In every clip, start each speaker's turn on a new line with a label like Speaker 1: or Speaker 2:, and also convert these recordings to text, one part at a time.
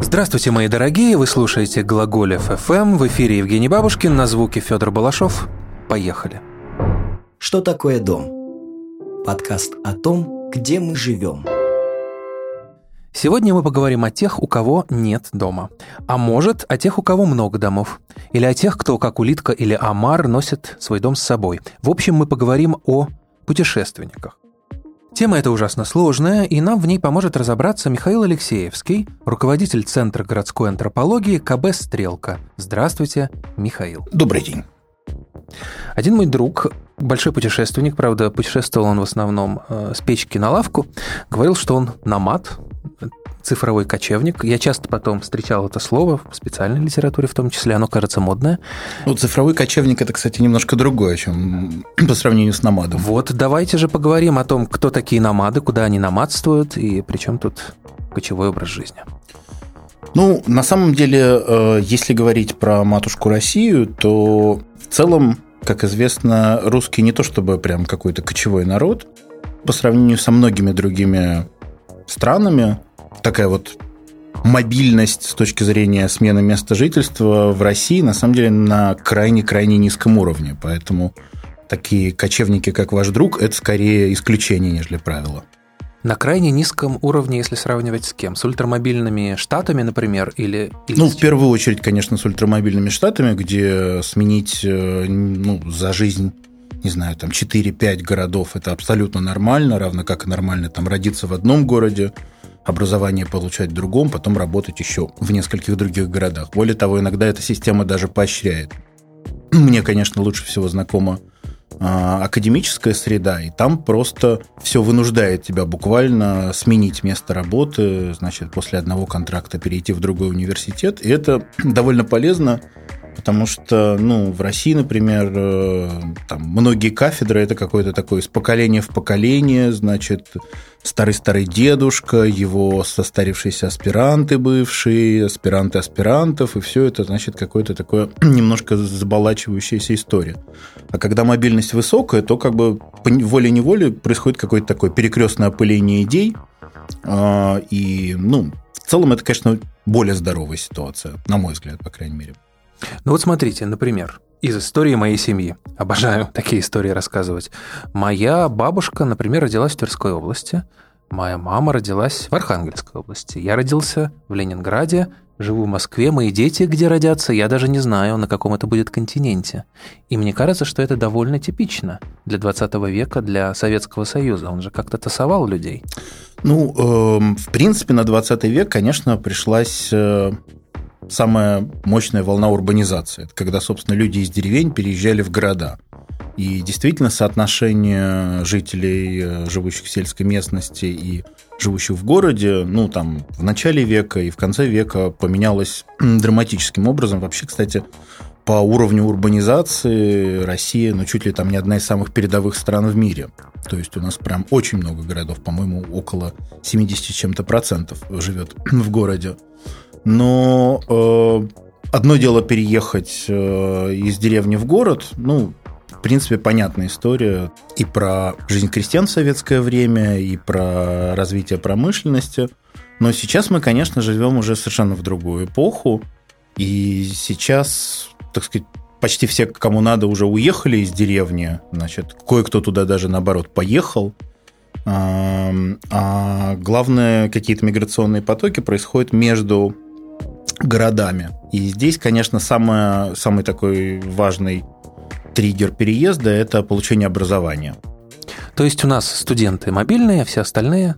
Speaker 1: Здравствуйте, мои дорогие! Вы слушаете Глаголев ФМ. В эфире Евгений Бабушкин, на звуке Федор Балашов. Поехали.
Speaker 2: Что такое дом? Подкаст о том, где мы живем.
Speaker 1: Сегодня мы поговорим о тех, у кого нет дома. А может, о тех, у кого много домов. Или о тех, кто, как улитка или омар, носит свой дом с собой. В общем, мы поговорим о путешественниках. Тема эта ужасно сложная, и нам в ней поможет разобраться Михаил Алексеевский, руководитель Центра городской антропологии КБ «Стрелка». Здравствуйте, Михаил.
Speaker 3: Добрый день.
Speaker 1: Один мой друг, большой путешественник, правда, путешествовал он в основном э, с печки на лавку, говорил, что он намат, цифровой кочевник. Я часто потом встречал это слово в специальной литературе, в том числе, оно кажется модное.
Speaker 3: Ну, цифровой кочевник – это, кстати, немножко другое, чем по сравнению с намадом.
Speaker 1: Вот, давайте же поговорим о том, кто такие намады, куда они намадствуют, и при чем тут кочевой образ жизни.
Speaker 3: Ну, на самом деле, э, если говорить про матушку Россию, то в целом, как известно, русский не то чтобы прям какой-то кочевой народ, по сравнению со многими другими странами, такая вот мобильность с точки зрения смены места жительства в России на самом деле на крайне-крайне низком уровне. Поэтому такие кочевники, как ваш друг, это скорее исключение, нежели правило.
Speaker 1: На крайне низком уровне, если сравнивать с кем? С ультрамобильными штатами, например, или... или
Speaker 3: ну, в первую очередь, конечно, с ультрамобильными штатами, где сменить э, ну, за жизнь не знаю, там 4-5 городов, это абсолютно нормально, равно как и нормально там родиться в одном городе, образование получать в другом, потом работать еще в нескольких других городах. Более того, иногда эта система даже поощряет. Мне, конечно, лучше всего знакома а, академическая среда, и там просто все вынуждает тебя буквально сменить место работы, значит, после одного контракта перейти в другой университет, и это довольно полезно, Потому что, ну, в России, например, э, там многие кафедры это какое-то такое из поколения в поколение, значит, старый-старый дедушка, его состарившиеся аспиранты бывшие, аспиранты аспирантов, и все это, значит, какое-то такое немножко заболачивающаяся история. А когда мобильность высокая, то как бы волей-неволей происходит какое-то такое перекрестное опыление идей, а, и, ну, в целом это, конечно, более здоровая ситуация, на мой взгляд, по крайней мере.
Speaker 1: Ну вот смотрите, например, из истории моей семьи. Обожаю такие истории рассказывать. Моя бабушка, например, родилась в Тверской области. Моя мама родилась в Архангельской области. Я родился в Ленинграде, живу в Москве. Мои дети где родятся, я даже не знаю, на каком это будет континенте. И мне кажется, что это довольно типично для 20 века, для Советского Союза. Он же как-то тасовал людей.
Speaker 3: Ну, э, в принципе, на 20 век, конечно, пришлась э, самая мощная волна урбанизации. Это когда, собственно, люди из деревень переезжали в города. И действительно соотношение жителей, э, живущих в сельской местности и живущих в городе, ну, там, в начале века и в конце века поменялось драматическим образом. Вообще, кстати, по уровню урбанизации Россия, ну, чуть ли там не одна из самых передовых стран в мире. То есть у нас прям очень много городов, по-моему, около 70 чем-то процентов живет в городе. Но э, одно дело переехать э, из деревни в город, ну, в принципе, понятная история и про жизнь крестьян в советское время, и про развитие промышленности. Но сейчас мы, конечно, живем уже совершенно в другую эпоху. И сейчас, так сказать, почти все, кому надо, уже уехали из деревни. Значит, кое-кто туда даже, наоборот, поехал. А главное, какие-то миграционные потоки происходят между городами. И здесь, конечно, самое, самый такой важный триггер переезда – это получение образования.
Speaker 1: То есть у нас студенты мобильные, а все остальные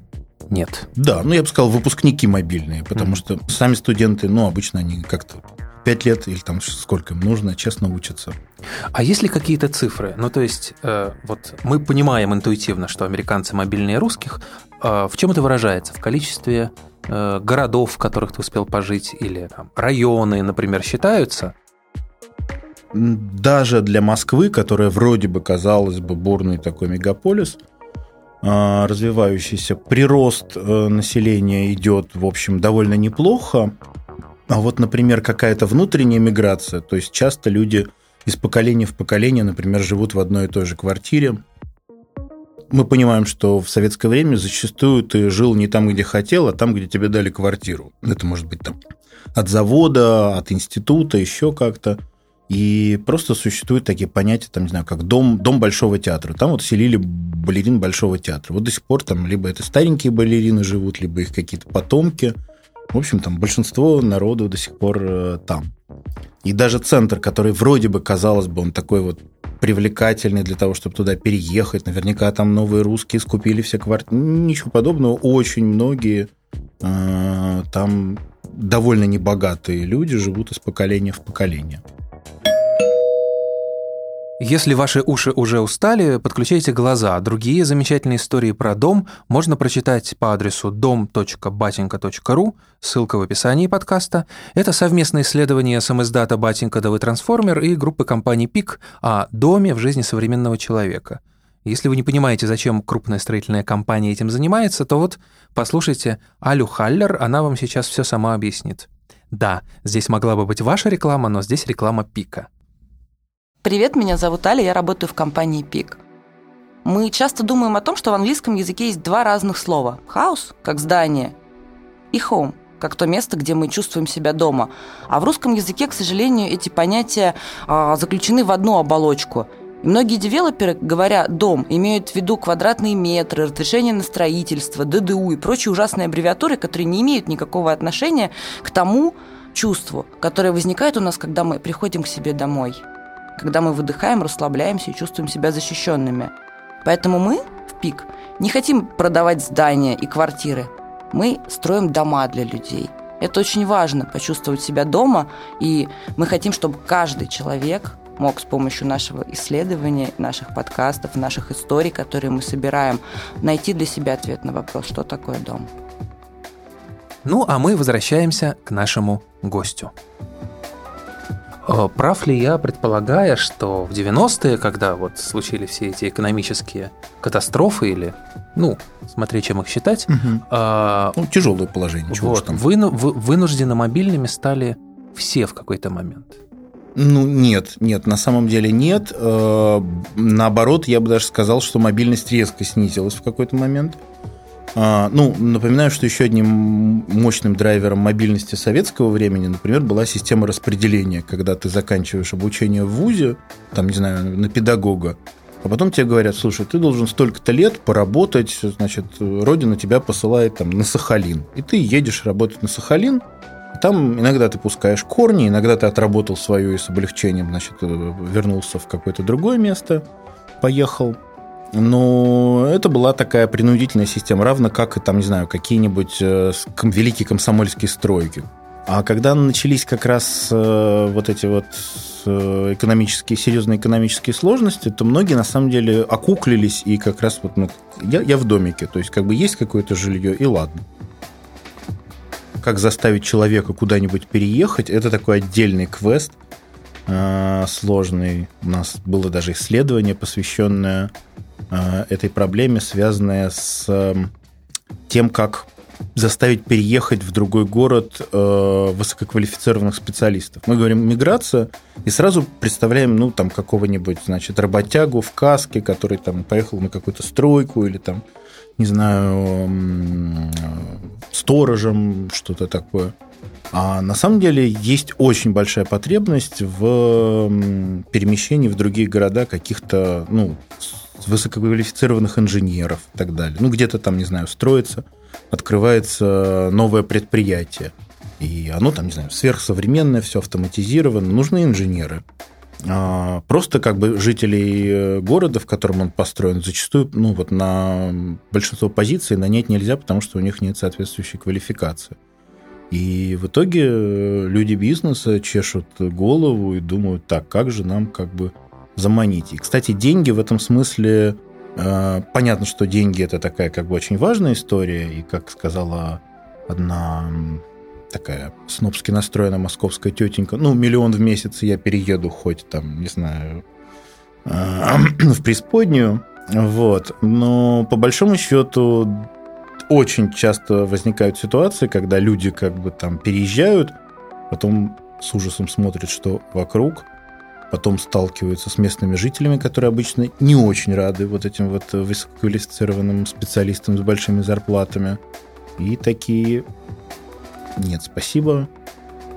Speaker 1: нет.
Speaker 3: Да, ну я бы сказал, выпускники мобильные, потому mm. что сами студенты, ну, обычно они как-то 5 лет или там сколько им нужно, честно учатся.
Speaker 1: А есть ли какие-то цифры? Ну, то есть, э, вот мы понимаем интуитивно, что американцы мобильнее русских. Э, в чем это выражается? В количестве городов, в которых ты успел пожить, или там, районы, например, считаются?
Speaker 3: Даже для Москвы, которая вроде бы казалось бы бурный такой мегаполис, э, развивающийся, прирост э, населения идет, в общем, довольно неплохо. А вот, например, какая-то внутренняя миграция, то есть часто люди из поколения в поколение, например, живут в одной и той же квартире, мы понимаем, что в советское время зачастую ты жил не там, где хотел, а там, где тебе дали квартиру. Это может быть там от завода, от института, еще как-то. И просто существуют такие понятия, там, не знаю, как дом, дом Большого театра. Там вот селили балерин Большого театра. Вот до сих пор там либо это старенькие балерины живут, либо их какие-то потомки. В общем, там большинство народу до сих пор э, там. И даже центр, который вроде бы, казалось бы, он такой вот привлекательный для того, чтобы туда переехать. Наверняка там новые русские скупили все квартиры. Ничего подобного. Очень многие э, там довольно небогатые люди живут из поколения в поколение.
Speaker 1: Если ваши уши уже устали, подключайте глаза. Другие замечательные истории про дом можно прочитать по адресу dom.batinka.ru, ссылка в описании подкаста. Это совместное исследование самоиздата «Батенька да вы трансформер» и группы компаний «Пик» о доме в жизни современного человека. Если вы не понимаете, зачем крупная строительная компания этим занимается, то вот послушайте Алю Халлер, она вам сейчас все сама объяснит. Да, здесь могла бы быть ваша реклама, но здесь реклама «Пика».
Speaker 4: Привет, меня зовут Аля, я работаю в компании Пик. Мы часто думаем о том, что в английском языке есть два разных слова. House, как здание, и home, как то место, где мы чувствуем себя дома. А в русском языке, к сожалению, эти понятия а, заключены в одну оболочку. И многие девелоперы, говоря «дом», имеют в виду квадратные метры, разрешение на строительство, ДДУ и прочие ужасные аббревиатуры, которые не имеют никакого отношения к тому чувству, которое возникает у нас, когда мы приходим к себе домой когда мы выдыхаем, расслабляемся и чувствуем себя защищенными. Поэтому мы в ПИК не хотим продавать здания и квартиры. Мы строим дома для людей. Это очень важно, почувствовать себя дома, и мы хотим, чтобы каждый человек мог с помощью нашего исследования, наших подкастов, наших историй, которые мы собираем, найти для себя ответ на вопрос, что такое дом.
Speaker 1: Ну, а мы возвращаемся к нашему гостю. Э, прав ли я, предполагая, что в 90-е, когда вот случились все эти экономические катастрофы или, ну, смотри, чем их считать...
Speaker 3: Угу. А, ну, тяжелое положение.
Speaker 1: Вот, там. Выну, вы, вынужденно мобильными стали все в какой-то момент.
Speaker 3: Ну, нет, нет, на самом деле нет. Э, наоборот, я бы даже сказал, что мобильность резко снизилась в какой-то момент. А, ну, напоминаю, что еще одним мощным драйвером мобильности советского времени, например, была система распределения, когда ты заканчиваешь обучение в ВУЗе, там, не знаю, на педагога, а потом тебе говорят, слушай, ты должен столько-то лет поработать, значит, Родина тебя посылает там на Сахалин, и ты едешь работать на Сахалин, там иногда ты пускаешь корни, иногда ты отработал свое и с облегчением, значит, вернулся в какое-то другое место, поехал. Но это была такая принудительная система, равно как и там, не знаю, какие-нибудь э, великие комсомольские стройки. А когда начались как раз э, вот эти вот э, экономические, серьезные экономические сложности, то многие на самом деле окуклились и как раз вот, ну, я, я в домике, то есть как бы есть какое-то жилье, и ладно. Как заставить человека куда-нибудь переехать, это такой отдельный квест, сложный. У нас было даже исследование, посвященное этой проблеме, связанная с эм, тем, как заставить переехать в другой город э, высококвалифицированных специалистов. Мы говорим миграция и сразу представляем, ну, там, какого-нибудь, значит, работягу в каске, который там поехал на какую-то стройку или там, не знаю, э, сторожем, что-то такое. А на самом деле есть очень большая потребность в перемещении в другие города каких-то, ну, высококвалифицированных инженеров и так далее. Ну, где-то там, не знаю, строится, открывается новое предприятие. И оно там, не знаю, сверхсовременное, все автоматизировано. Нужны инженеры. А просто как бы жителей э, города, в котором он построен, зачастую ну, вот на большинство позиций нанять нельзя, потому что у них нет соответствующей квалификации. И в итоге э, люди бизнеса чешут голову и думают, так, как же нам как бы заманить. И, кстати, деньги в этом смысле... Э, понятно, что деньги – это такая как бы очень важная история, и, как сказала одна такая снобски настроенная московская тетенька, ну, миллион в месяц я перееду хоть там, не знаю, э, в преисподнюю, вот. Но по большому счету очень часто возникают ситуации, когда люди как бы там переезжают, потом с ужасом смотрят, что вокруг – потом сталкиваются с местными жителями, которые обычно не очень рады вот этим вот высококвалифицированным специалистам с большими зарплатами. И такие, нет, спасибо,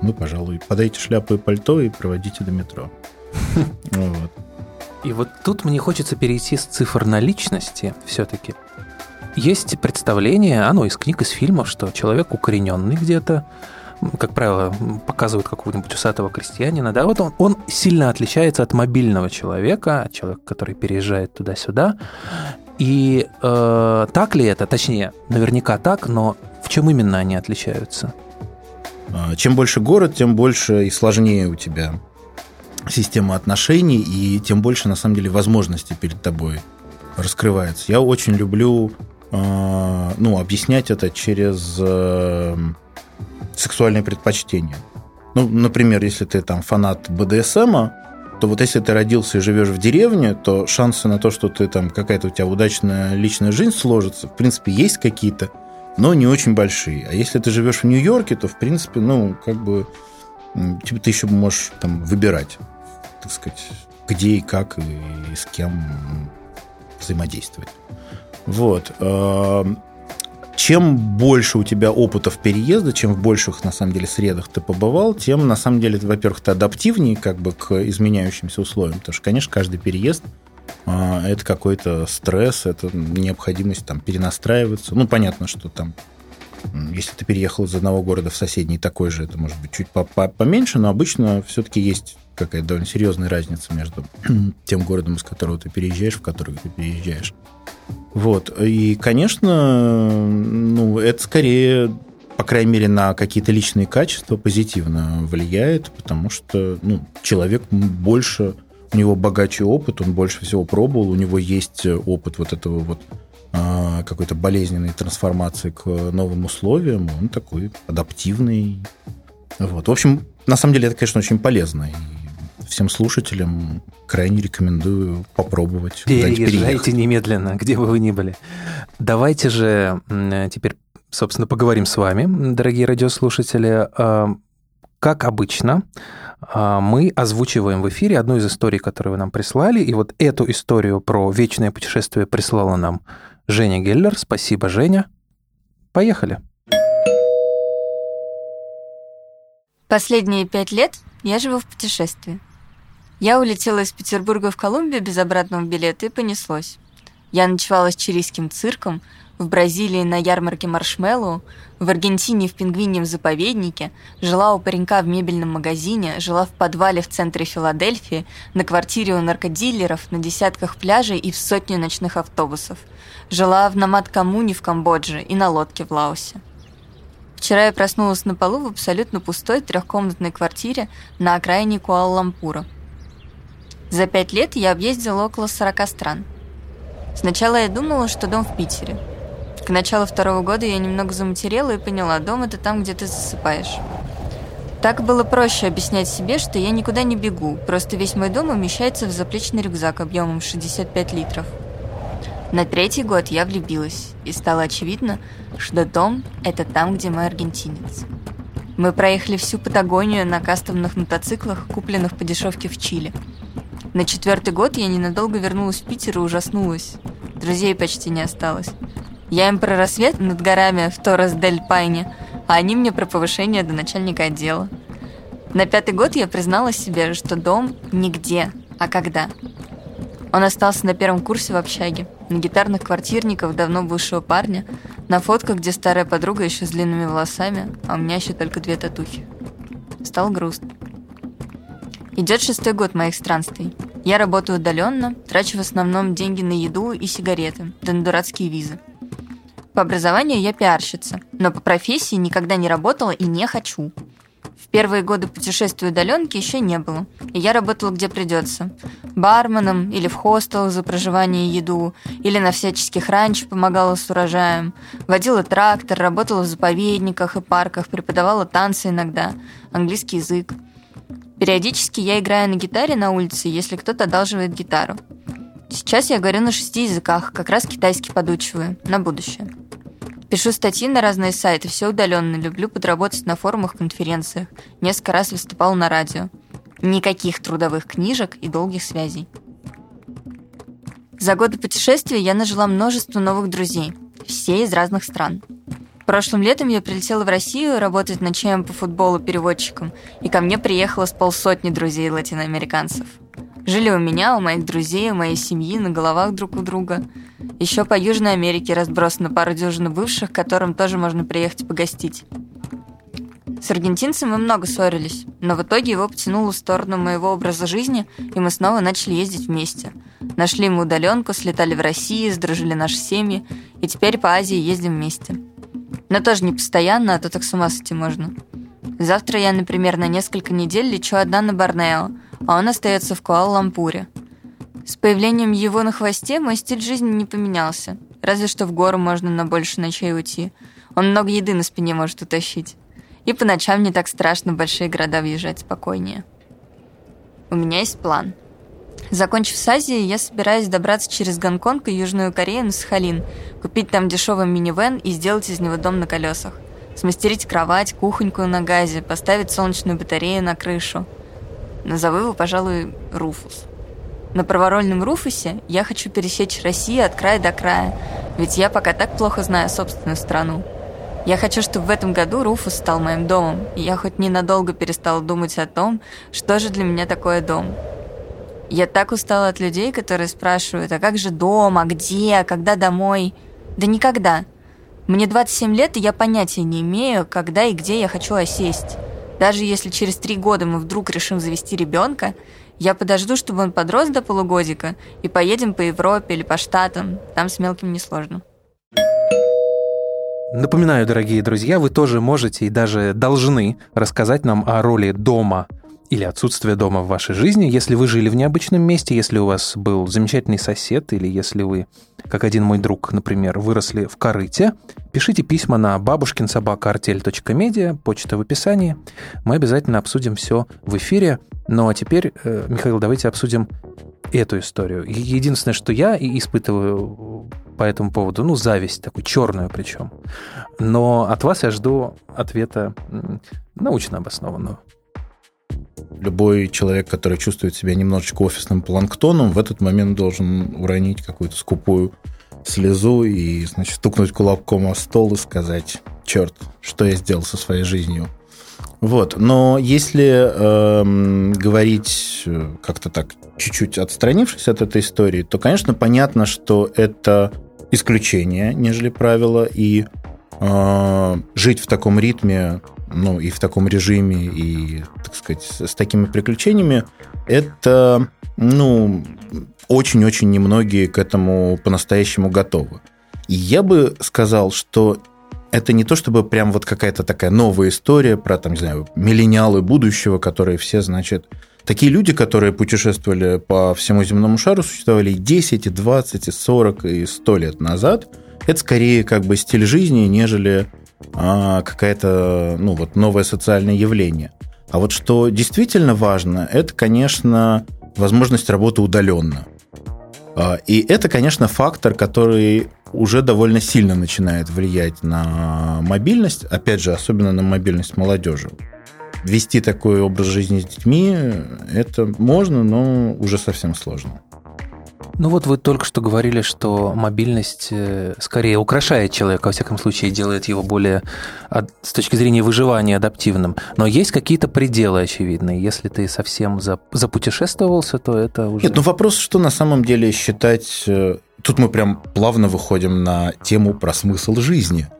Speaker 3: мы, пожалуй, подайте шляпу и пальто и проводите до метро.
Speaker 1: Вот. И вот тут мне хочется перейти с цифр на личности все-таки. Есть представление, оно из книг, из фильмов, что человек укорененный где-то, как правило, показывают какого-нибудь усатого крестьянина, да, вот он, он сильно отличается от мобильного человека, человека, который переезжает туда-сюда. И э, так ли это? Точнее, наверняка так, но в чем именно они отличаются?
Speaker 3: А, чем больше город, тем больше и сложнее у тебя система отношений, и тем больше, на самом деле, возможностей перед тобой раскрывается. Я очень люблю а, ну, объяснять это через э, сексуальные предпочтения. Ну, например, если ты там фанат БДСМа, то вот если ты родился и живешь в деревне, то шансы на то, что ты там какая-то у тебя удачная личная жизнь сложится, в принципе, есть какие-то, но не очень большие. А если ты живешь в Нью-Йорке, то, в принципе, ну, как бы, типа, ты еще можешь там выбирать, так сказать, где и как и, с кем взаимодействовать. Вот. Чем больше у тебя опытов переезда, чем в больших, на самом деле, средах ты побывал, тем, на самом деле, во-первых, ты адаптивнее как бы к изменяющимся условиям. Потому что, конечно, каждый переезд а, это какой-то стресс, это необходимость там перенастраиваться. Ну, понятно, что там если ты переехал из одного города в соседний такой же, это может быть чуть поменьше, но обычно все-таки есть какая-то довольно серьезная разница между тем городом, из которого ты переезжаешь, в который ты переезжаешь. Вот. И, конечно, ну, это скорее, по крайней мере, на какие-то личные качества позитивно влияет, потому что ну, человек больше у него богаче опыт, он больше всего пробовал, у него есть опыт вот этого вот какой-то болезненной трансформации к новым условиям, он такой адаптивный. Вот. В общем, на самом деле это, конечно, очень полезно. И всем слушателям крайне рекомендую попробовать.
Speaker 1: Переезжайте немедленно, где бы вы ни были. Давайте же теперь, собственно, поговорим с вами, дорогие радиослушатели. А, как обычно, а, мы озвучиваем в эфире одну из историй, которую вы нам прислали. И вот эту историю про вечное путешествие прислала нам Женя Геллер. Спасибо, Женя. Поехали.
Speaker 5: Последние пять лет я живу в путешествии. Я улетела из Петербурга в Колумбию без обратного билета и понеслось. Я ночевала с чилийским цирком – в Бразилии на ярмарке маршмеллоу, в Аргентине в пингвиньем заповеднике, жила у паренька в мебельном магазине, жила в подвале в центре Филадельфии, на квартире у наркодилеров, на десятках пляжей и в сотне ночных автобусов. Жила в Намат-Камуне в Камбодже и на лодке в Лаосе. Вчера я проснулась на полу в абсолютно пустой трехкомнатной квартире на окраине Куала-Лампура. За пять лет я объездила около 40 стран. Сначала я думала, что дом в Питере – к началу второго года я немного заматерела и поняла, дом это там, где ты засыпаешь. Так было проще объяснять себе, что я никуда не бегу, просто весь мой дом умещается в заплечный рюкзак объемом 65 литров. На третий год я влюбилась, и стало очевидно, что дом – это там, где мой аргентинец. Мы проехали всю Патагонию на кастомных мотоциклах, купленных по дешевке в Чили. На четвертый год я ненадолго вернулась в Питер и ужаснулась. Друзей почти не осталось. Я им про рассвет над горами в Торрес-дель-Пайне, а они мне про повышение до начальника отдела. На пятый год я признала себе, что дом нигде, а когда. Он остался на первом курсе в общаге, на гитарных квартирниках давно бывшего парня, на фотках, где старая подруга еще с длинными волосами, а у меня еще только две татухи. Стал грустно. Идет шестой год моих странствий. Я работаю удаленно, трачу в основном деньги на еду и сигареты, да на дурацкие визы. По образованию я пиарщица, но по профессии никогда не работала и не хочу. В первые годы путешествия удаленки еще не было, и я работала где придется. Барменом или в хостел за проживание и еду, или на всяческих ранчо помогала с урожаем, водила трактор, работала в заповедниках и парках, преподавала танцы иногда, английский язык. Периодически я играю на гитаре на улице, если кто-то одалживает гитару. Сейчас я говорю на шести языках, как раз китайский подучиваю, на будущее. Пишу статьи на разные сайты, все удаленно, люблю подработать на форумах, конференциях. Несколько раз выступал на радио. Никаких трудовых книжек и долгих связей. За годы путешествия я нажила множество новых друзей, все из разных стран. Прошлым летом я прилетела в Россию работать ночами по футболу переводчиком, и ко мне приехало с полсотни друзей латиноамериканцев. Жили у меня, у моих друзей, у моей семьи, на головах друг у друга. Еще по Южной Америке разбросано пару дюжин бывших, к которым тоже можно приехать погостить. С аргентинцем мы много ссорились, но в итоге его потянуло в сторону моего образа жизни, и мы снова начали ездить вместе. Нашли ему удаленку, слетали в Россию, сдружили наши семьи, и теперь по Азии ездим вместе. Но тоже не постоянно, а то так с ума сойти можно. Завтра я, например, на несколько недель лечу одна на Борнео, а он остается в Куала-Лампуре. С появлением его на хвосте мой стиль жизни не поменялся. Разве что в гору можно на больше ночей уйти. Он много еды на спине может утащить. И по ночам не так страшно в большие города въезжать спокойнее. У меня есть план. Закончив с Азией, я собираюсь добраться через Гонконг и Южную Корею на Сахалин, купить там дешевый минивэн и сделать из него дом на колесах. Смастерить кровать, кухоньку на газе, поставить солнечную батарею на крышу. Назову его, пожалуй, Руфус. На праворольном Руфусе я хочу пересечь Россию от края до края, ведь я пока так плохо знаю собственную страну. Я хочу, чтобы в этом году Руфус стал моим домом, и я хоть ненадолго перестала думать о том, что же для меня такое дом. Я так устала от людей, которые спрашивают, а как же дом, а где, а когда домой? Да никогда. Мне 27 лет, и я понятия не имею, когда и где я хочу осесть. Даже если через три года мы вдруг решим завести ребенка, я подожду, чтобы он подрос до полугодика, и поедем по Европе или по Штатам. Там с мелким несложно.
Speaker 1: Напоминаю, дорогие друзья, вы тоже можете и даже должны рассказать нам о роли дома или отсутствия дома в вашей жизни, если вы жили в необычном месте, если у вас был замечательный сосед, или если вы, как один мой друг, например, выросли в корыте, пишите письма на бабушкинсобакаартель.медиа, почта в описании. Мы обязательно обсудим все в эфире. Ну а теперь, э, Михаил, давайте обсудим эту историю. Единственное, что я испытываю по этому поводу, ну, зависть, такую черную причем. Но от вас я жду ответа научно обоснованного.
Speaker 3: Любой человек, который чувствует себя немножечко офисным планктоном, в этот момент должен уронить какую-то скупую слезу и, значит, стукнуть кулаком о стол и сказать, черт, что я сделал со своей жизнью. Вот, но если эм, э, говорить как-то так, чуть-чуть отстранившись от этой истории, то, конечно, понятно, что это исключение, нежели правило, и жить в таком ритме, ну и в таком режиме, и, так сказать, с такими приключениями, это, ну, очень-очень немногие к этому по-настоящему готовы. И я бы сказал, что это не то чтобы прям вот какая-то такая новая история про, там, не знаю, миллениалы будущего, которые все, значит, Такие люди, которые путешествовали по всему земному шару, существовали и 10, и 20, и 40, и 100 лет назад. Это скорее как бы стиль жизни, нежели а, какая-то ну, вот новое социальное явление. А вот что действительно важно, это, конечно, возможность работы удаленно. А, и это, конечно, фактор, который уже довольно сильно начинает влиять на мобильность, опять же, особенно на мобильность молодежи вести такой образ жизни с детьми, это можно, но уже совсем сложно.
Speaker 1: Ну вот вы только что говорили, что мобильность э, скорее украшает человека, во всяком случае, делает его более с точки зрения выживания адаптивным. Но есть какие-то пределы очевидные. Если ты совсем запутешествовался, то это уже...
Speaker 3: Нет, ну вопрос, что на самом деле считать... Э, тут мы прям плавно выходим на тему про смысл жизни –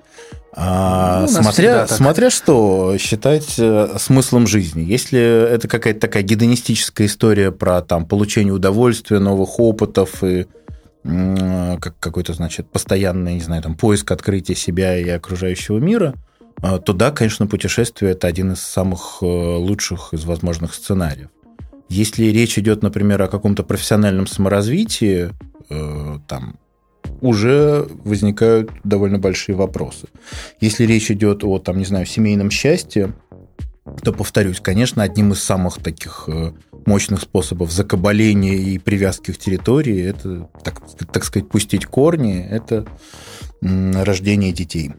Speaker 3: а, ну, смотря, смотря что считать э, смыслом жизни. Если это какая-то такая гедонистическая история про там, получение удовольствия, новых опытов и как какой-то, значит, постоянный, не знаю, там, поиск открытия себя и окружающего мира, а, то да, конечно, путешествие – это один из самых э, лучших из возможных сценариев. Если речь идет, например, о каком-то профессиональном саморазвитии, э, там, уже возникают довольно большие вопросы. Если речь идет о, там, не знаю, семейном счастье, то, повторюсь, конечно, одним из самых таких э, мощных способов закабаления и привязки к территории, это, так, так сказать, пустить корни, это рождение детей.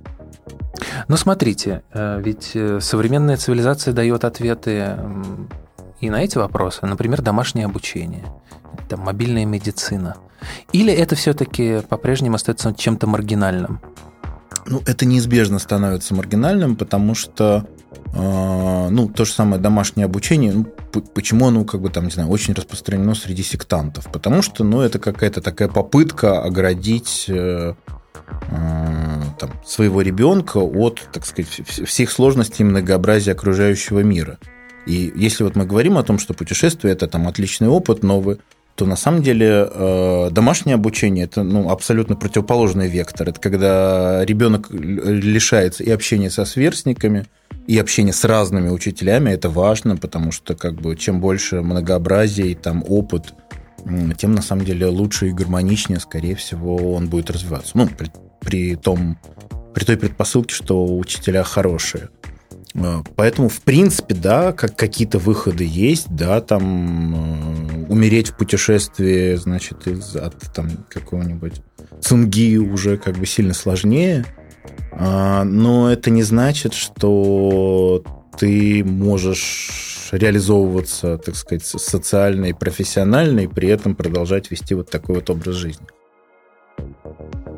Speaker 1: Но смотрите, э, ведь э, современная цивилизация дает ответы и на эти вопросы, например, домашнее обучение, там, мобильная медицина? Или это все-таки по-прежнему остается чем-то маргинальным?
Speaker 3: Ну, это неизбежно становится маргинальным, потому что э, ну, то же самое домашнее обучение, ну, почему оно, как бы там, не знаю, очень распространено среди сектантов? Потому что, ну, это какая-то такая попытка оградить э, э, там, своего ребенка от, так сказать, всех сложностей и многообразия окружающего мира. И если вот мы говорим о том, что путешествие – это там отличный опыт, новый, то на самом деле э, домашнее обучение это ну, абсолютно противоположный вектор. Это когда ребенок лишается и общения со сверстниками, и общения с разными учителями. Это важно, потому что как бы, чем больше многообразия и там опыт, тем на самом деле лучше и гармоничнее, скорее всего, он будет развиваться. Ну, при, при, том, при той предпосылке, что учителя хорошие. Э, поэтому, в принципе, да, как какие-то выходы есть, да, там э, умереть в путешествии, значит, из, от там какого-нибудь цунги уже как бы сильно сложнее, а, но это не значит, что ты можешь реализовываться, так сказать, социально и профессионально, и при этом продолжать вести вот такой вот образ жизни.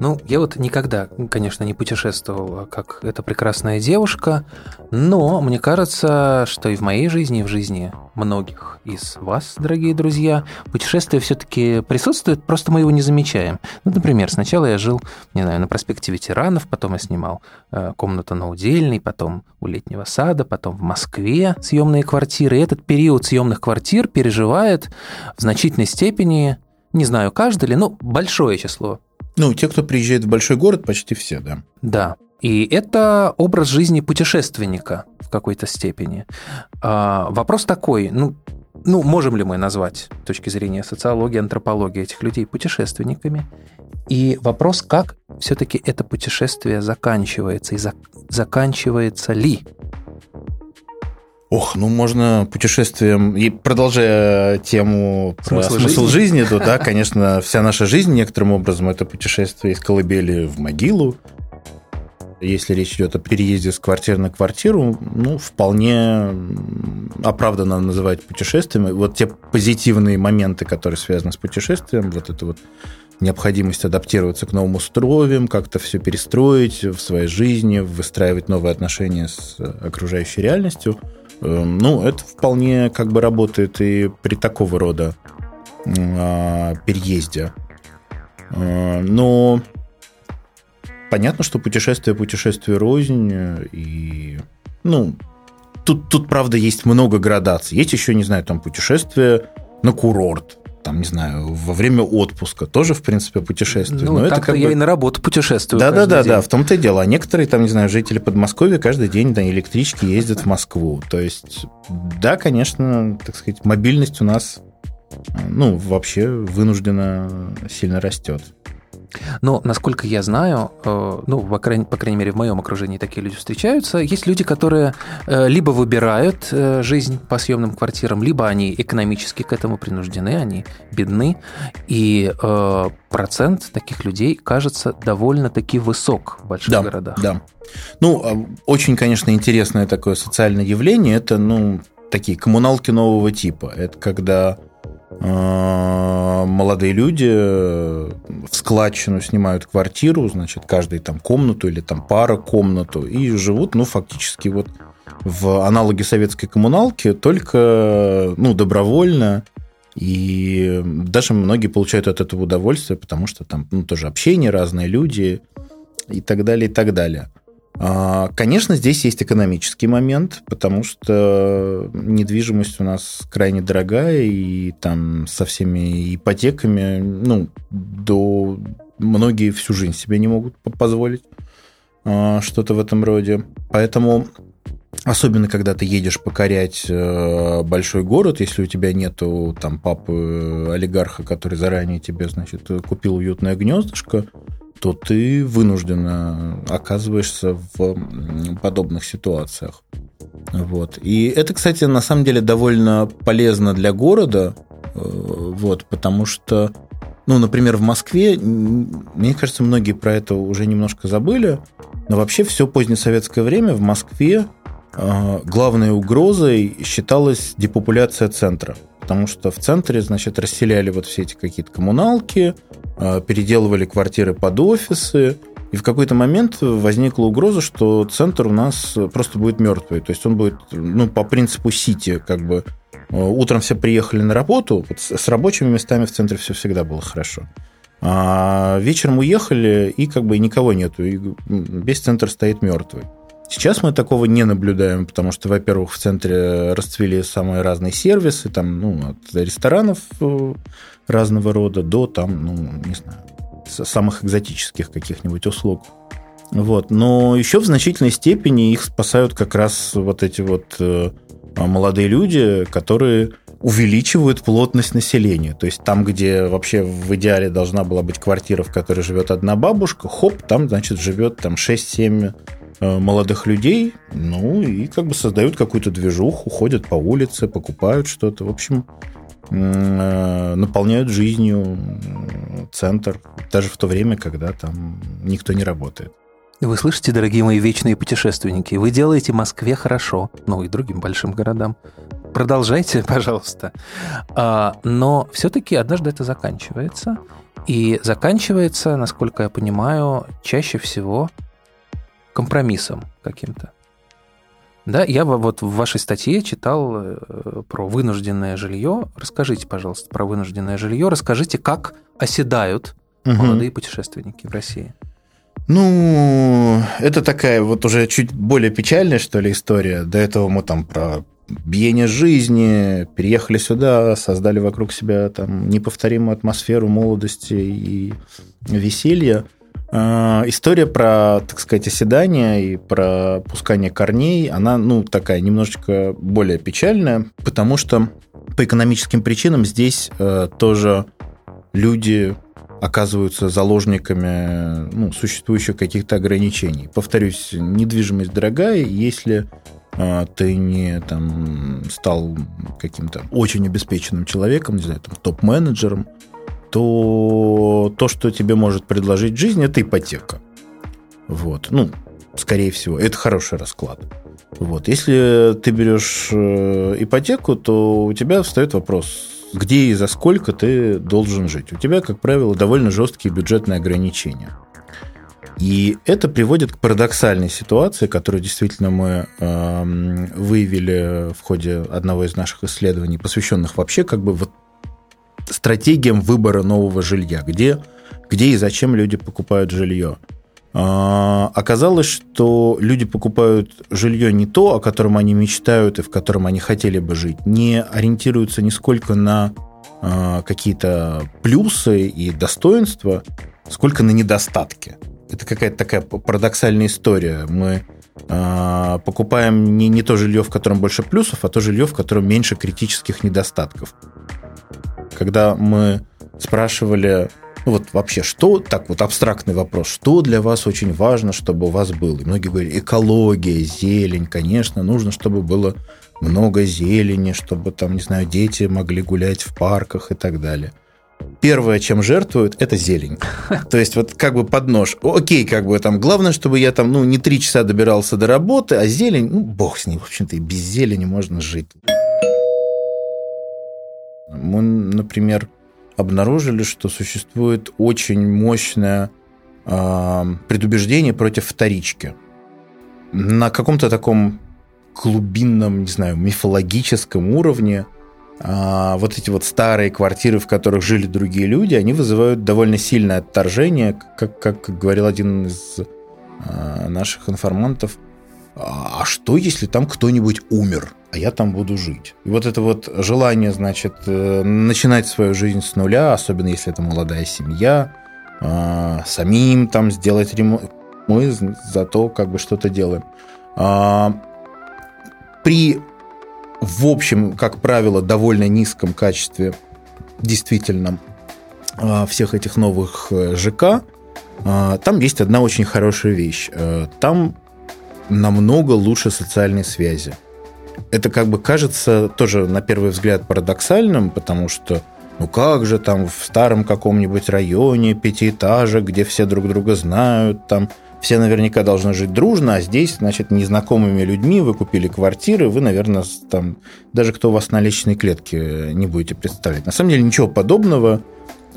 Speaker 1: Ну, я вот никогда, конечно, не путешествовал как эта прекрасная девушка, но мне кажется, что и в моей жизни, и в жизни многих из вас, дорогие друзья, путешествие все-таки присутствует, просто мы его не замечаем. Ну, например, сначала я жил, не знаю, на проспекте ветеранов, потом я снимал э, комнату на Удельной, потом у Летнего сада, потом в Москве съемные квартиры. И этот период съемных квартир переживает в значительной степени, не знаю, каждый ли, но большое число
Speaker 3: ну, те, кто приезжает в большой город, почти все, да.
Speaker 1: Да. И это образ жизни путешественника в какой-то степени. А, вопрос такой, ну, ну, можем ли мы назвать с точки зрения социологии, антропологии этих людей путешественниками? И вопрос, как все-таки это путешествие заканчивается и за, заканчивается ли?
Speaker 3: Ох, ну можно путешествием, и продолжая тему
Speaker 1: смысл про смысл
Speaker 3: жизни, жизни то да, конечно, вся наша жизнь некоторым образом это путешествие из колыбели в могилу. Если речь идет о переезде с квартиры на квартиру, ну, вполне оправданно называть путешествием. Вот те позитивные моменты, которые связаны с путешествием, вот это вот необходимость адаптироваться к новым условиям, как-то все перестроить в своей жизни, выстраивать новые отношения с окружающей реальностью – ну, это вполне как бы работает и при такого рода а, переезде. Э, но понятно, что путешествие путешествие рознь, и ну, тут, тут, правда, есть много градаций. Есть еще, не знаю, там путешествие на курорт, там, не знаю, во время отпуска тоже, в принципе, путешествие.
Speaker 1: Ну, Но это как я бы... и на работу путешествую.
Speaker 3: Да, да, да, да, в том-то и дело. А некоторые, там, не знаю, жители Подмосковья каждый день на электричке ездят в Москву. То есть, да, конечно, так сказать, мобильность у нас, ну, вообще вынуждена сильно растет.
Speaker 1: Но, насколько я знаю, э, ну, по крайней, по крайней мере, в моем окружении такие люди встречаются, есть люди, которые э, либо выбирают э, жизнь по съемным квартирам, либо они экономически к этому принуждены, они бедны, и процент таких людей кажется довольно-таки высок в больших
Speaker 3: да,
Speaker 1: городах.
Speaker 3: Да. Ну, а, очень, конечно, интересное такое социальное явление, это, ну, такие коммуналки нового типа. Это когда молодые люди э, в складчину снимают квартиру, значит, каждый там комнату или там пара комнату, и живут, ну, фактически вот в аналоге советской коммуналки, только, ну, добровольно, и даже многие получают от этого удовольствие, потому что там, ну, тоже общение, разные люди и так далее, и так далее. А, конечно, здесь есть экономический момент, потому что недвижимость у нас крайне дорогая, и там со всеми ипотеками, ну, до многие всю жизнь себе не могут позволить а, что-то в этом роде. Поэтому Особенно, когда ты едешь покорять э, большой город, если у тебя нету там папы олигарха, который заранее тебе, значит, купил уютное гнездышко, то ты вынужденно оказываешься в подобных ситуациях. Вот. И это, кстати, на самом деле довольно полезно для города, э, вот, потому что, ну, например, в Москве, мне кажется, многие про это уже немножко забыли, но вообще все позднесоветское время в Москве главной угрозой считалась депопуляция центра. Потому что в центре, значит, расселяли вот все эти какие-то коммуналки, э, переделывали квартиры под офисы, и в какой-то момент возникла угроза, что центр у нас просто будет мертвый. То есть он будет, ну, по принципу Сити, как бы утром все приехали на работу, вот с рабочими местами в центре все всегда было хорошо. А вечером уехали, и как бы никого нету, и весь центр стоит мертвый. Сейчас мы такого не наблюдаем, потому что, во-первых, в центре расцвели самые разные сервисы, там, ну, от ресторанов э, разного рода до, там, ну, не знаю, самых экзотических каких-нибудь услуг. Вот. Но еще в значительной степени их спасают как раз вот эти вот э, молодые люди, которые увеличивают плотность населения. То есть там, где вообще в идеале должна была быть квартира, в которой живет одна бабушка, хоп, там, значит, живет там 6-7 э, молодых людей, ну и как бы создают какую-то движуху, ходят по улице, покупают что-то. В общем, э, наполняют жизнью центр, даже в то время, когда там никто не работает.
Speaker 1: Вы слышите, дорогие мои вечные путешественники, вы делаете Москве хорошо, ну и другим большим городам. Продолжайте, пожалуйста. А, но все-таки однажды это заканчивается. И заканчивается, насколько я понимаю, чаще всего компромиссом каким-то. Да, я вот в вашей статье читал э, про вынужденное жилье. Расскажите, пожалуйста, про вынужденное жилье. Расскажите, как оседают угу. молодые путешественники в России.
Speaker 3: Ну, это такая вот уже чуть более печальная, что ли, история. До этого мы там про биение жизни, переехали сюда, создали вокруг себя там неповторимую атмосферу молодости и веселья. А, история про, так сказать, оседание и про пускание корней, она, ну, такая немножечко более печальная, потому что по экономическим причинам здесь э, тоже люди оказываются заложниками ну, существующих каких-то ограничений. Повторюсь, недвижимость дорогая, если а, ты не там стал каким-то очень обеспеченным человеком, не знаю, там, топ-менеджером, то то, что тебе может предложить жизнь, это ипотека. Вот. Ну, скорее всего, это хороший расклад. Вот. Если ты берешь э, ипотеку, то у тебя встает вопрос, где и за сколько ты должен жить. У тебя, как правило, довольно жесткие бюджетные ограничения. И это приводит к парадоксальной ситуации, которую действительно мы э, выявили в ходе одного из наших исследований, посвященных вообще как бы вот стратегиям выбора нового жилья, где, где и зачем люди покупают жилье. Э, оказалось, что люди покупают жилье не то, о котором они мечтают и в котором они хотели бы жить, не ориентируются нисколько на э, какие-то плюсы и достоинства, сколько на недостатки это какая-то такая парадоксальная история. Мы э, покупаем не, не то жилье, в котором больше плюсов, а то жилье, в котором меньше критических недостатков. Когда мы спрашивали, ну вот вообще, что, так вот абстрактный вопрос, что для вас очень важно, чтобы у вас было? И многие говорят, экология, зелень, конечно, нужно, чтобы было много зелени, чтобы там, не знаю, дети могли гулять в парках и так далее первое, чем жертвуют, это зелень. То есть вот как бы под нож. Окей, как бы там, главное, чтобы я там, ну, не три часа добирался до работы, а зелень, ну, бог с ней, в общем-то, и без зелени можно жить. Мы, например, обнаружили, что существует очень мощное э, предубеждение против вторички. На каком-то таком глубинном, не знаю, мифологическом уровне а, вот эти вот старые квартиры, в которых жили другие люди, они вызывают довольно сильное отторжение, как, как говорил один из а, наших информантов. А, а что, если там кто-нибудь умер, а я там буду жить? И вот это вот желание, значит, э, начинать свою жизнь с нуля, особенно если это молодая семья, самим там сделать ремонт, мы зато как бы что-то делаем. При в общем, как правило, довольно низком качестве действительно а, всех этих новых э, ЖК, а, там есть одна очень хорошая вещь. Э, там намного лучше социальной связи. Это как бы кажется тоже на первый взгляд парадоксальным, потому что ну как же там в старом каком-нибудь районе, пятиэтажек, где все друг друга знают, там все наверняка должны жить дружно, а здесь, значит, незнакомыми людьми вы купили квартиры, вы, наверное, там, даже кто у вас на личной клетке не будете представлять. На самом деле ничего подобного.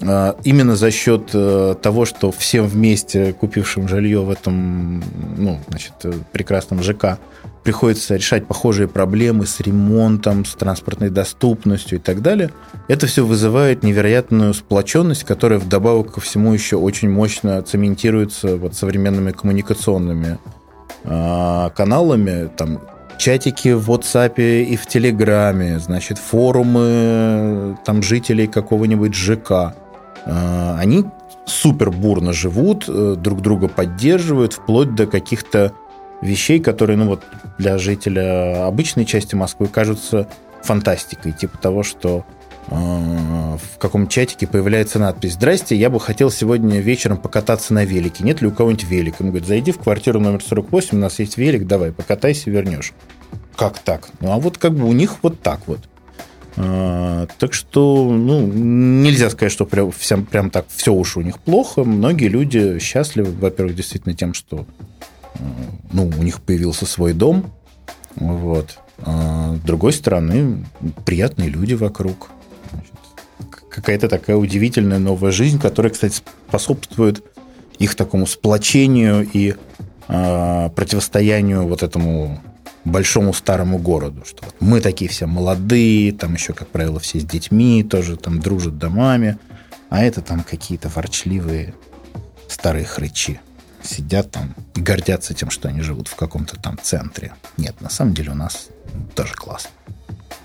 Speaker 3: А, именно за счет э, того, что всем вместе, купившим жилье в этом ну, значит, прекрасном ЖК, приходится решать похожие проблемы с ремонтом, с транспортной доступностью и так далее, это все вызывает невероятную сплоченность, которая вдобавок ко всему еще очень мощно цементируется вот современными коммуникационными э, каналами, там чатики в WhatsApp и в Телеграме, значит, форумы там жителей какого-нибудь ЖК. Э, они супер бурно живут, э, друг друга поддерживают, вплоть до каких-то вещей, которые, ну вот, для жителя обычной части Москвы кажутся фантастикой, типа того, что э, в каком чатике появляется надпись «Здрасте, я бы хотел сегодня вечером покататься на велике. Нет ли у кого-нибудь велика?» Он говорит, зайди в квартиру номер 48, у нас есть велик, давай, покатайся, вернешь. Как так? Ну, а вот как бы у них вот так вот. А, так что, ну, нельзя сказать, что прям, всем, прям так все уж у них плохо. Многие люди счастливы, во-первых, действительно тем, что ну, у них появился свой дом, вот. А с другой стороны, приятные люди вокруг. Какая-то такая удивительная новая жизнь, которая, кстати, способствует их такому сплочению и э, противостоянию вот этому большому старому городу. Что вот мы такие все молодые, там еще, как правило, все с детьми, тоже там дружат домами, а это там какие-то ворчливые старые хрычи сидят там и гордятся тем, что они живут в каком-то там центре. Нет, на самом деле у нас тоже классно.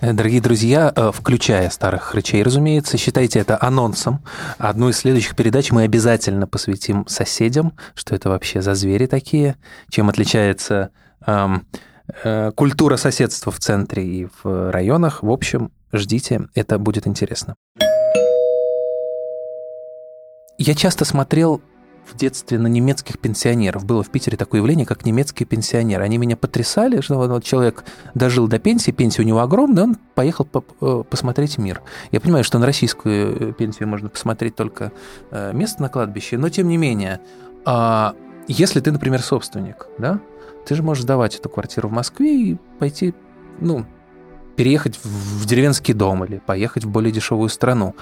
Speaker 1: Э, дорогие друзья, э, включая старых хрычей, разумеется, считайте это анонсом. Одну из следующих передач мы обязательно посвятим соседям, что это вообще за звери такие, чем отличается эм, культура соседства в центре и в районах. В общем, ждите, это будет интересно. Я часто смотрел в детстве на немецких пенсионеров. Было в Питере такое явление, как немецкие пенсионеры. Они меня потрясали, что вот человек дожил до пенсии, пенсия у него огромная, он поехал э, посмотреть мир. Я понимаю, что на российскую э, пенсию можно посмотреть только э, место на кладбище, но тем не менее, а, если ты, например, собственник, да, ты же можешь сдавать эту квартиру в Москве и пойти, ну, переехать в деревенский дом или поехать в более дешевую страну.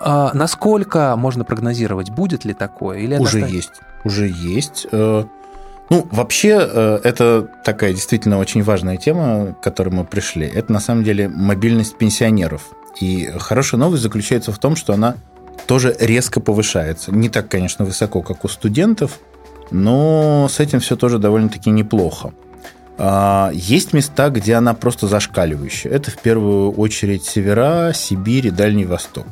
Speaker 1: А насколько можно прогнозировать, будет ли такое? Или
Speaker 3: уже это... есть, уже есть. Э, ну, вообще, э, это такая действительно очень важная тема, к которой мы пришли. Это на самом деле мобильность пенсионеров. И хорошая новость заключается в том, что она тоже резко повышается. Не так, конечно, высоко, как у студентов, но с этим все тоже довольно-таки неплохо. А, есть места, где она просто зашкаливающая. Это в первую очередь севера, Сибирь и Дальний Восток.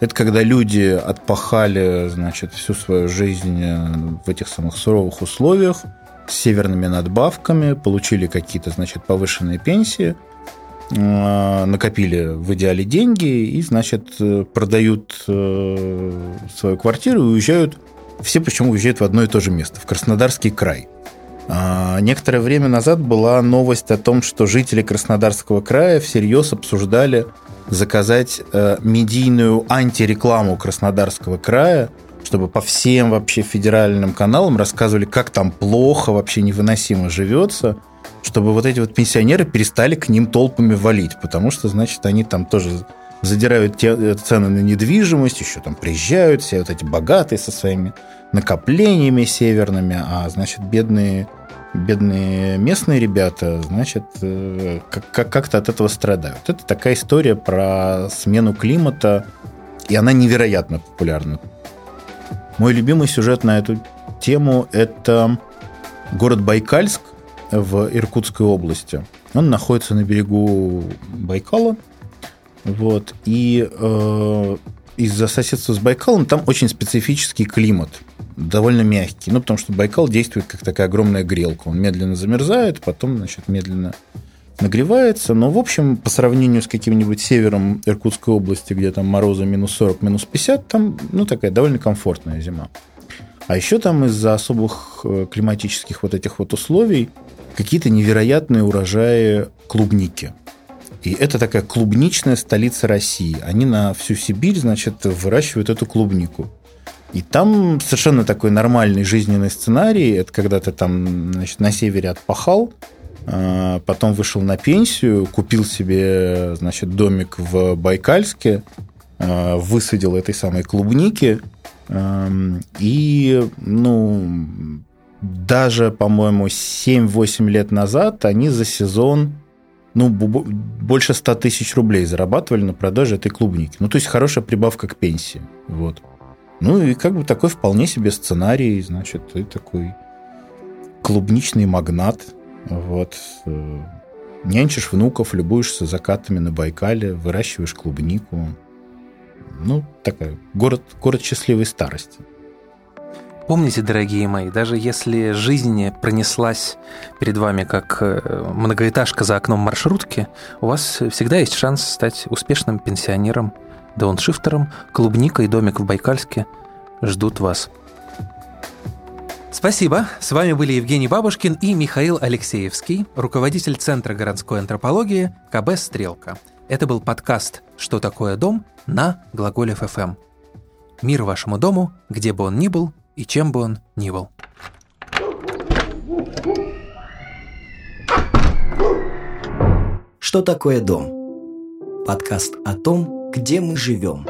Speaker 3: Это когда люди отпахали, значит, всю свою жизнь э, в этих самых суровых условиях с северными надбавками, получили какие-то, значит, повышенные пенсии, э, накопили в идеале деньги и, значит, э, продают свою квартиру и уезжают, все причем уезжают в одно и то же место, в Краснодарский край. А некоторое время назад была новость о том, что жители Краснодарского края всерьез обсуждали заказать э, медийную антирекламу Краснодарского края, чтобы по всем вообще федеральным каналам рассказывали, как там плохо, вообще невыносимо живется, чтобы вот эти вот пенсионеры перестали к ним толпами валить, потому что, значит, они там тоже задирают те, э, цены на недвижимость, еще там приезжают все вот эти богатые со своими накоплениями северными, а, значит, бедные бедные местные ребята, значит, э, как-то от этого страдают. Это такая история про смену климата, и она невероятно популярна. Мой любимый сюжет на эту тему – это город Байкальск в Иркутской области. Он находится на берегу Байкала. Вот, и э, из-за соседства с Байкалом там очень специфический климат – довольно мягкий. Ну, потому что Байкал действует как такая огромная грелка. Он медленно замерзает, потом, значит, медленно нагревается. Но, в общем, по сравнению с каким-нибудь севером Иркутской области, где там морозы минус 40, минус 50, там, ну, такая довольно комфортная зима. А еще там из-за особых э, климатических вот этих вот условий какие-то невероятные урожаи клубники. И это такая клубничная столица России. Они на всю Сибирь, значит, выращивают эту клубнику. И там совершенно такой нормальный жизненный сценарий. Это когда ты там значит, на севере отпахал, а, потом вышел на пенсию, купил себе значит, домик в Байкальске, а, высадил этой самой клубники, и, ну, даже, по-моему, 7-8 лет назад они за сезон ну, больше 100 тысяч рублей зарабатывали на продаже этой клубники. Ну, то есть хорошая прибавка к пенсии. Вот. Ну, и как бы такой вполне себе сценарий, значит, ты такой клубничный магнат, вот, э, нянчишь внуков, любуешься закатами на Байкале, выращиваешь клубнику. Ну, такая, город, город счастливой старости.
Speaker 1: Помните, дорогие мои, даже если жизнь пронеслась перед вами как э, многоэтажка за окном маршрутки, у вас всегда есть шанс стать успешным пенсионером, дауншифтером, клубника и домик в Байкальске ждут вас. Спасибо. С вами были Евгений Бабушкин и Михаил Алексеевский, руководитель Центра городской антропологии КБ «Стрелка». Это был подкаст «Что такое дом?» на Глаголев ФМ. Мир вашему дому, где бы он ни был и чем бы он ни был.
Speaker 2: Что такое дом? Подкаст о том, где мы живем.